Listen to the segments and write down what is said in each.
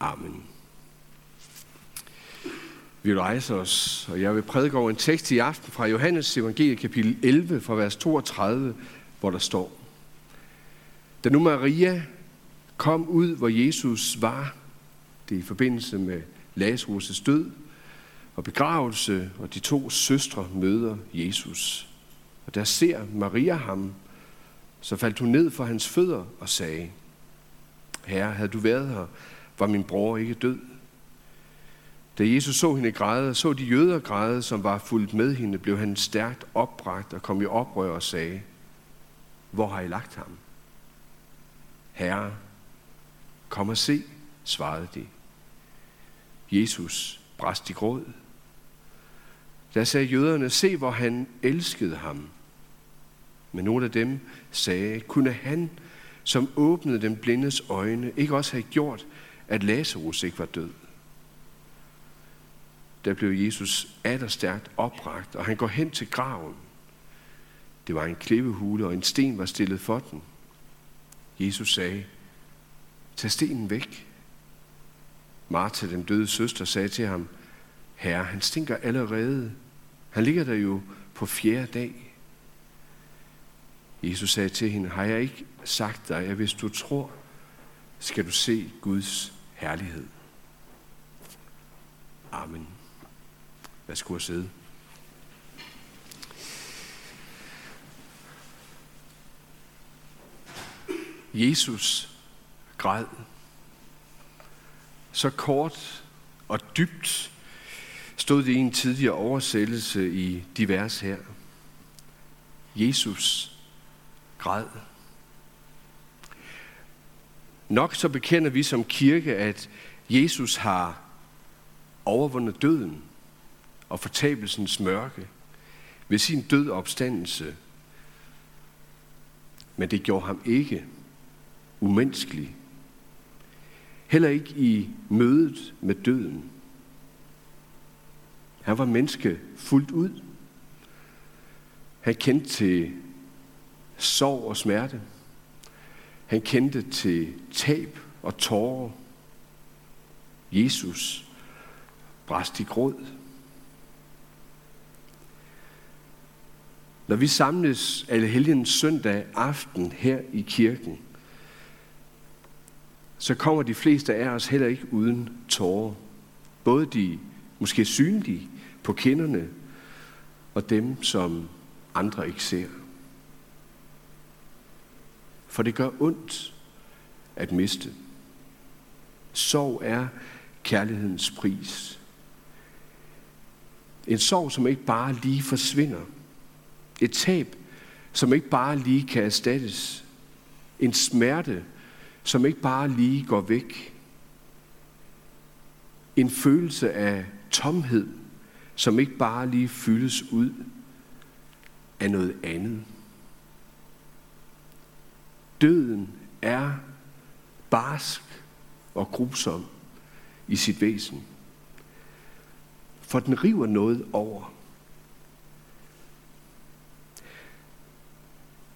Amen. Vi vil rejse os, og jeg vil prædike over en tekst i aften fra Johannes evangelie kapitel 11 fra vers 32, hvor der står. Da nu Maria kom ud, hvor Jesus var, det er i forbindelse med Lazarus' død og begravelse, og de to søstre møder Jesus. Og der ser Maria ham, så faldt hun ned for hans fødder og sagde, Herre, havde du været her, var min bror ikke død. Da Jesus så hende græde, så de jøder græde, som var fuldt med hende, blev han stærkt opbragt og kom i oprør og sagde, Hvor har I lagt ham? Herre, kom og se, svarede de. Jesus brast i gråd. Da sagde jøderne, se hvor han elskede ham. Men nogle af dem sagde, kunne han, som åbnede den blindes øjne, ikke også have gjort, at Lazarus ikke var død? Der blev Jesus stærkt opragt, og han går hen til graven. Det var en klippehule, og en sten var stillet for den. Jesus sagde, tag stenen væk. Martha, den døde søster, sagde til ham, Herre, han stinker allerede. Han ligger der jo på fjerde dag. Jesus sagde til hende, har jeg ikke sagt dig, at hvis du tror, skal du se Guds herlighed. Amen. Værsgo at sidde. Jesus græd. Så kort og dybt stod det i en tidligere oversættelse i divers her. Jesus græd. Nok så bekender vi som kirke, at Jesus har overvundet døden og fortabelsens mørke ved sin død opstandelse. Men det gjorde ham ikke umenneskelig. Heller ikke i mødet med døden. Han var menneske fuldt ud. Han kendte til sorg og smerte. Han kendte til tab og tårer. Jesus brast i gråd. Når vi samles alle helgens søndag aften her i kirken, så kommer de fleste af os heller ikke uden tårer. Både de måske synlige på kinderne, og dem, som andre ikke ser. For det gør ondt at miste. Sorg er kærlighedens pris. En sorg, som ikke bare lige forsvinder. Et tab, som ikke bare lige kan erstattes. En smerte, som ikke bare lige går væk. En følelse af tomhed, som ikke bare lige fyldes ud af noget andet. Døden er barsk og grusom i sit væsen. For den river noget over.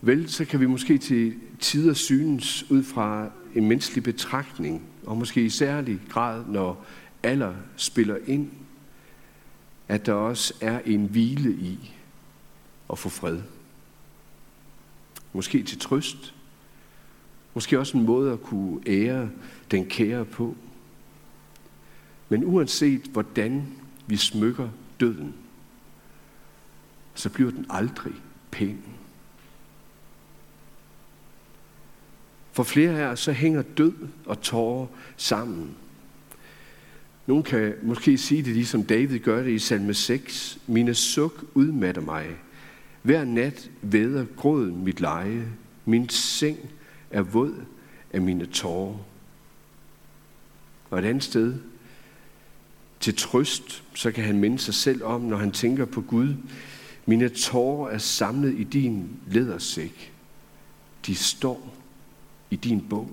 Vel, så kan vi måske til tider synes ud fra en menneskelig betragtning, og måske i særlig grad, når alder spiller ind, at der også er en hvile i at få fred. Måske til trøst. Måske også en måde at kunne ære den kære på. Men uanset hvordan vi smykker døden, så bliver den aldrig pæn. For flere af os så hænger død og tårer sammen. Nogle kan måske sige det ligesom David gør det i salme 6. Mine suk udmatter mig. Hver nat væder gråden mit leje. Min seng er våd af mine tårer. Og et andet sted, til trøst, så kan han minde sig selv om, når han tænker på Gud. Mine tårer er samlet i din ledersæk. De står i din bog.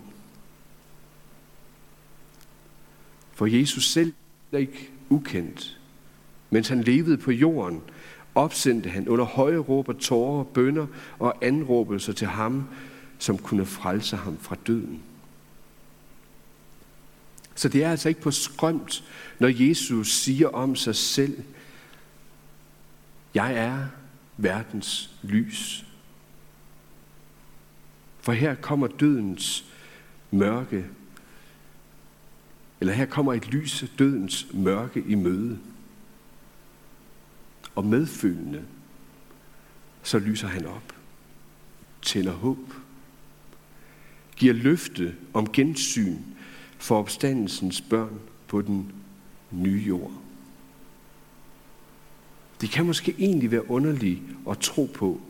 For Jesus selv er ikke ukendt. Mens han levede på jorden, opsendte han under høje råb og tårer, bønder og anråbelser til ham, som kunne frelse ham fra døden. Så det er altså ikke på skrømt, når Jesus siger om sig selv, jeg er verdens lys. For her kommer dødens mørke, eller her kommer et lys dødens mørke i møde. Og medfølgende, så lyser han op, tænder håb, giver løfte om gensyn for opstandelsens børn på den nye jord. Det kan måske egentlig være underligt at tro på,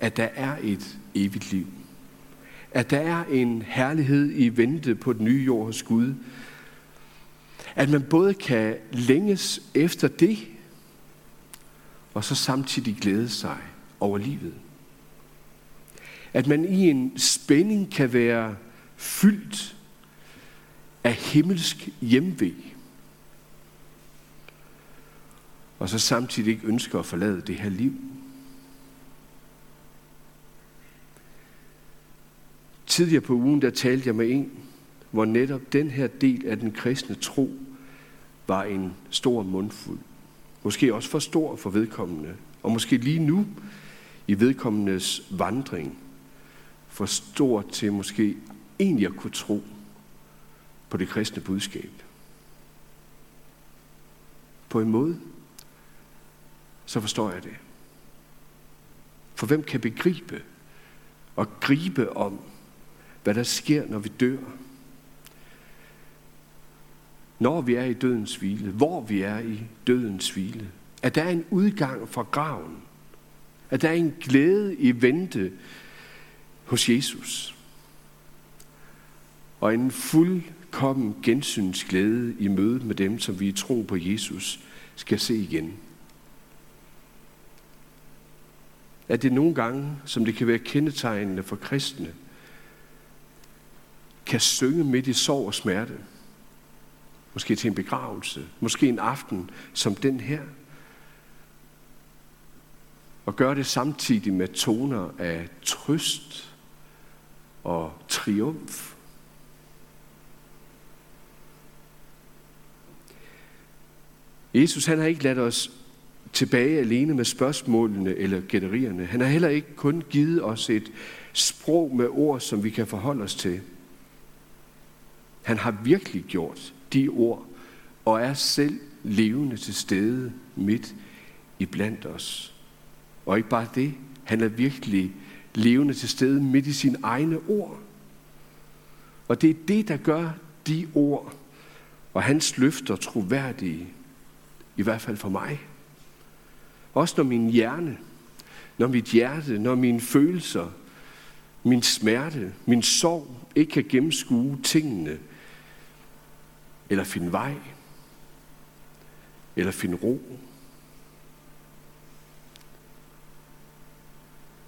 at der er et evigt liv. At der er en herlighed i vente på den nye jord hos Gud. At man både kan længes efter det, og så samtidig glæde sig over livet. At man i en spænding kan være fyldt af himmelsk hjemvej. Og så samtidig ikke ønsker at forlade det her liv. Tidligere på ugen, der talte jeg med en, hvor netop den her del af den kristne tro var en stor mundfuld. Måske også for stor for vedkommende. Og måske lige nu i vedkommendes vandring for stor til måske egentlig at kunne tro på det kristne budskab. På en måde, så forstår jeg det. For hvem kan begribe og gribe om, hvad der sker, når vi dør? Når vi er i dødens hvile, hvor vi er i dødens hvile. At der er en udgang fra graven. At der er en glæde i vente hos Jesus. Og en fuldkommen gensynsglæde i mødet med dem, som vi i tro på Jesus skal se igen. At det nogle gange, som det kan være kendetegnende for kristne, kan synge midt i sorg og smerte. Måske til en begravelse. Måske en aften som den her. Og gøre det samtidig med toner af trøst og triumf. Jesus han har ikke ladt os tilbage alene med spørgsmålene eller gætterierne. Han har heller ikke kun givet os et sprog med ord, som vi kan forholde os til. Han har virkelig gjort de ord, og er selv levende til stede midt i blandt os. Og ikke bare det, han er virkelig levende til stede midt i sine egne ord. Og det er det, der gør de ord og hans løfter troværdige, i hvert fald for mig. Også når min hjerne, når mit hjerte, når mine følelser, min smerte, min sorg ikke kan gennemskue tingene, eller finde vej, eller finde ro.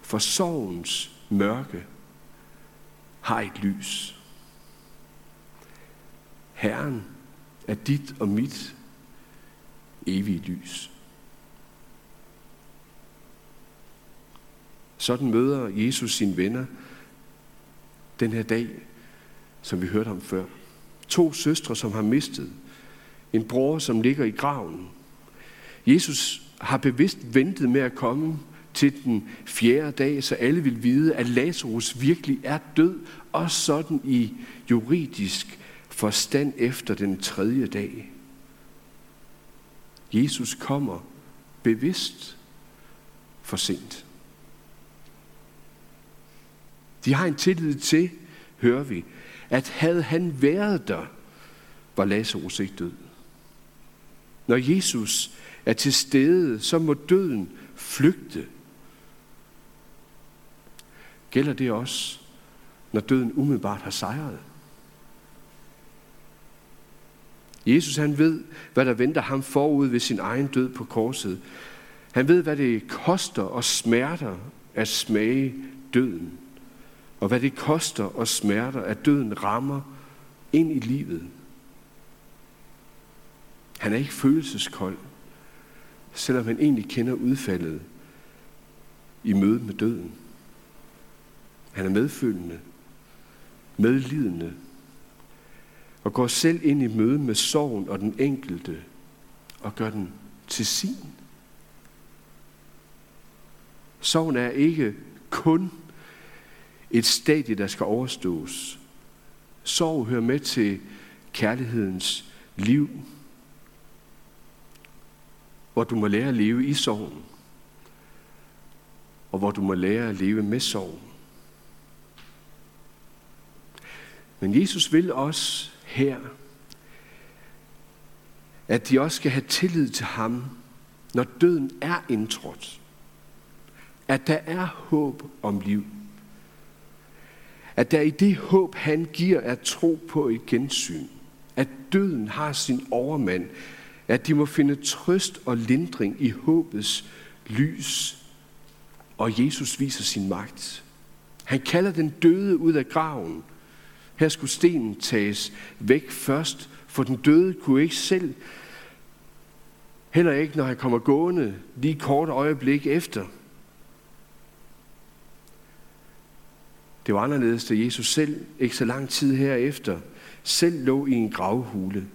For sorgens mørke har et lys. Herren er dit og mit evige lys. Sådan møder Jesus sine venner den her dag, som vi hørte om før. To søstre, som har mistet. En bror, som ligger i graven. Jesus har bevidst ventet med at komme til den fjerde dag, så alle vil vide, at Lazarus virkelig er død, og sådan i juridisk forstand efter den tredje dag. Jesus kommer bevidst for sent. De har en tillid til, hører vi, at havde han været der, var Lazarus ikke død. Når Jesus er til stede, så må døden flygte. Gælder det også, når døden umiddelbart har sejret? Jesus han ved, hvad der venter ham forud ved sin egen død på korset. Han ved, hvad det koster og smerter at smage døden. Og hvad det koster og smerter, at døden rammer ind i livet. Han er ikke følelseskold, selvom han egentlig kender udfaldet i mødet med døden. Han er medfølende, medlidende. og går selv ind i møde med sorgen og den enkelte og gør den til sin. Sorgen er ikke kun et stadie, der skal overstås. Sorg hører med til kærlighedens liv, hvor du må lære at leve i sorgen, og hvor du må lære at leve med sorgen. Men Jesus vil også her, at de også skal have tillid til ham, når døden er indtrådt. At der er håb om liv. At der i det håb, han giver, er tro på et gensyn. At døden har sin overmand. At de må finde trøst og lindring i håbets lys. Og Jesus viser sin magt. Han kalder den døde ud af graven. Her skulle stenen tages væk først, for den døde kunne ikke selv, heller ikke når han kommer gående lige kort øjeblik efter. Det var anderledes, da Jesus selv, ikke så lang tid herefter, selv lå i en gravhule.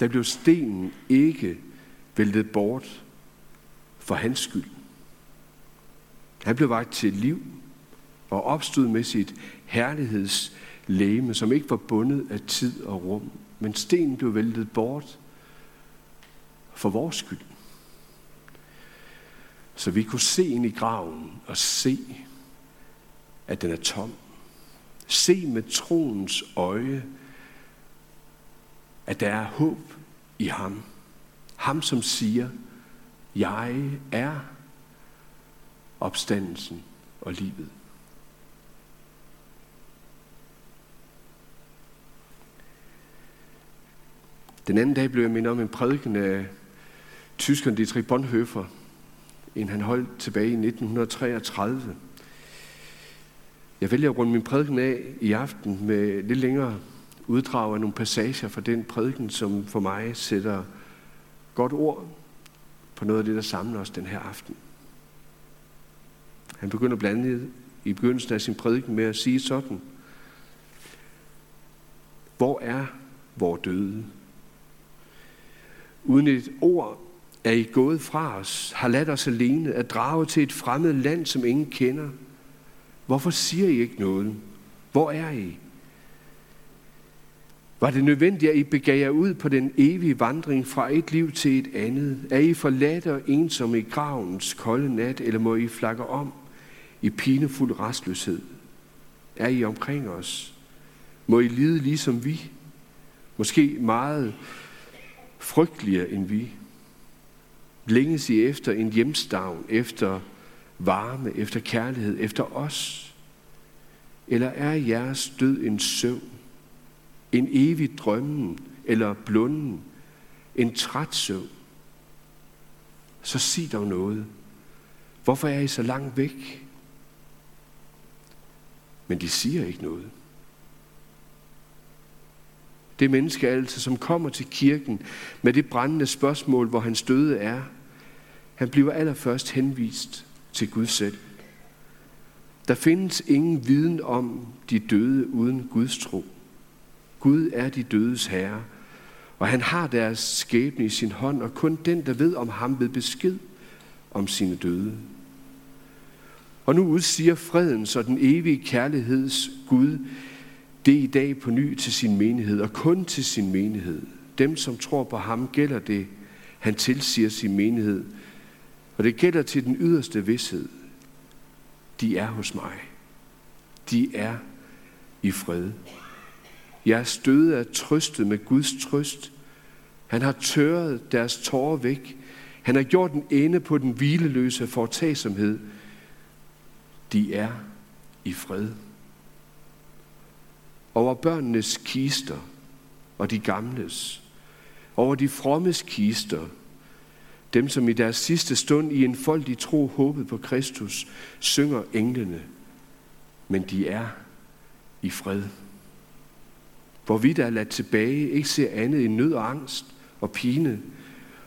Der blev stenen ikke væltet bort for hans skyld. Han blev vagt til liv og opstod med sit herlighedslæme, som ikke var bundet af tid og rum. Men stenen blev væltet bort for vores skyld. Så vi kunne se ind i graven og se, at den er tom. Se med troens øje, at der er håb i ham. Ham, som siger, jeg er opstandelsen og livet. Den anden dag blev jeg mindet om en prædiken af tyskeren Dietrich Bonhoeffer, en han holdt tilbage i 1933. Jeg vælger at runde min prædiken af i aften med lidt længere uddrag af nogle passager fra den prædiken, som for mig sætter godt ord på noget af det, der samler os den her aften. Han begynder blandt andet i begyndelsen af sin prædiken med at sige sådan. Hvor er vor døde? Uden et ord er I gået fra os, har ladt os alene, at drage til et fremmed land, som ingen kender. Hvorfor siger I ikke noget? Hvor er I? Var det nødvendigt, at I begav jer ud på den evige vandring fra et liv til et andet? Er I forladt og ensomme i gravens kolde nat, eller må I flakke om i pinefuld restløshed? Er I omkring os? Må I lide ligesom vi? Måske meget frygteligere end vi. Længes I efter en hjemstavn, efter varme, efter kærlighed, efter os? Eller er jeres død en søvn, en evig drømmen eller blunden, en træt søvn? Så sig dog noget. Hvorfor er I så langt væk? Men de siger ikke noget det menneske altså, som kommer til kirken med det brændende spørgsmål, hvor hans døde er. Han bliver allerførst henvist til Gud selv. Der findes ingen viden om de døde uden Guds tro. Gud er de dødes herre, og han har deres skæbne i sin hånd, og kun den, der ved om ham, ved besked om sine døde. Og nu udsiger fredens og den evige kærligheds Gud det i dag på ny til sin menighed, og kun til sin menighed. Dem, som tror på ham, gælder det, han tilsiger sin menighed. Og det gælder til den yderste vidshed. De er hos mig. De er i fred. Jeg er stødet er trøstet med Guds trøst. Han har tørret deres tårer væk. Han har gjort en ende på den hvileløse foretagsomhed. De er i fred over børnenes kister og de gamles, over de frommes kister, dem som i deres sidste stund i en foldig tro håbet på Kristus, synger englene, men de er i fred. Hvor vi der er ladt tilbage, ikke ser andet end nød og angst og pine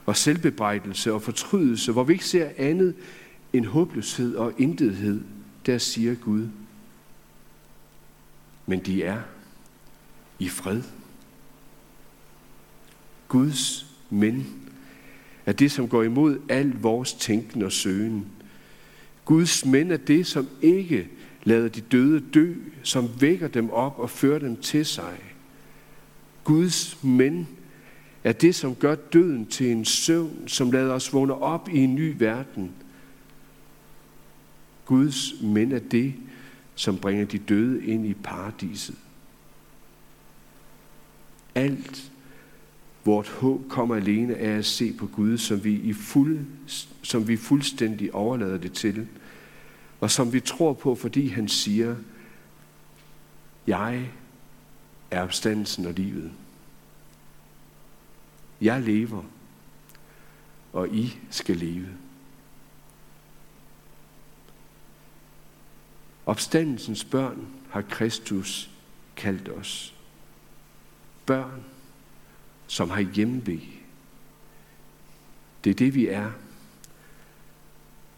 og selvbebrejdelse og fortrydelse, hvor vi ikke ser andet end håbløshed og intethed, der siger Gud. Men de er i fred. Guds men er det, som går imod al vores tænken og søgen. Guds men er det, som ikke lader de døde dø, som vækker dem op og fører dem til sig. Guds men er det, som gør døden til en søvn, som lader os vågne op i en ny verden. Guds men er det, som bringer de døde ind i paradiset. Alt vort håb kommer alene af at se på Gud, som vi, i fuld, som vi fuldstændig overlader det til, og som vi tror på, fordi han siger, jeg er opstandelsen og livet. Jeg lever, og I skal leve. Opstandelsens børn har Kristus kaldt os. Børn, som har hjemve. Det er det, vi er,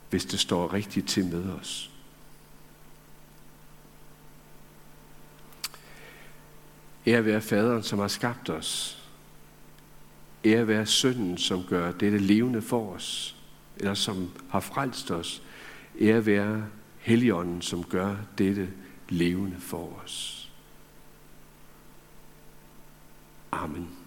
hvis det står rigtigt til med os. Ære være faderen, som har skabt os. Ære være sønnen, som gør dette levende for os, eller som har frelst os. Ære være Helligånden, som gør dette levende for os. Amen.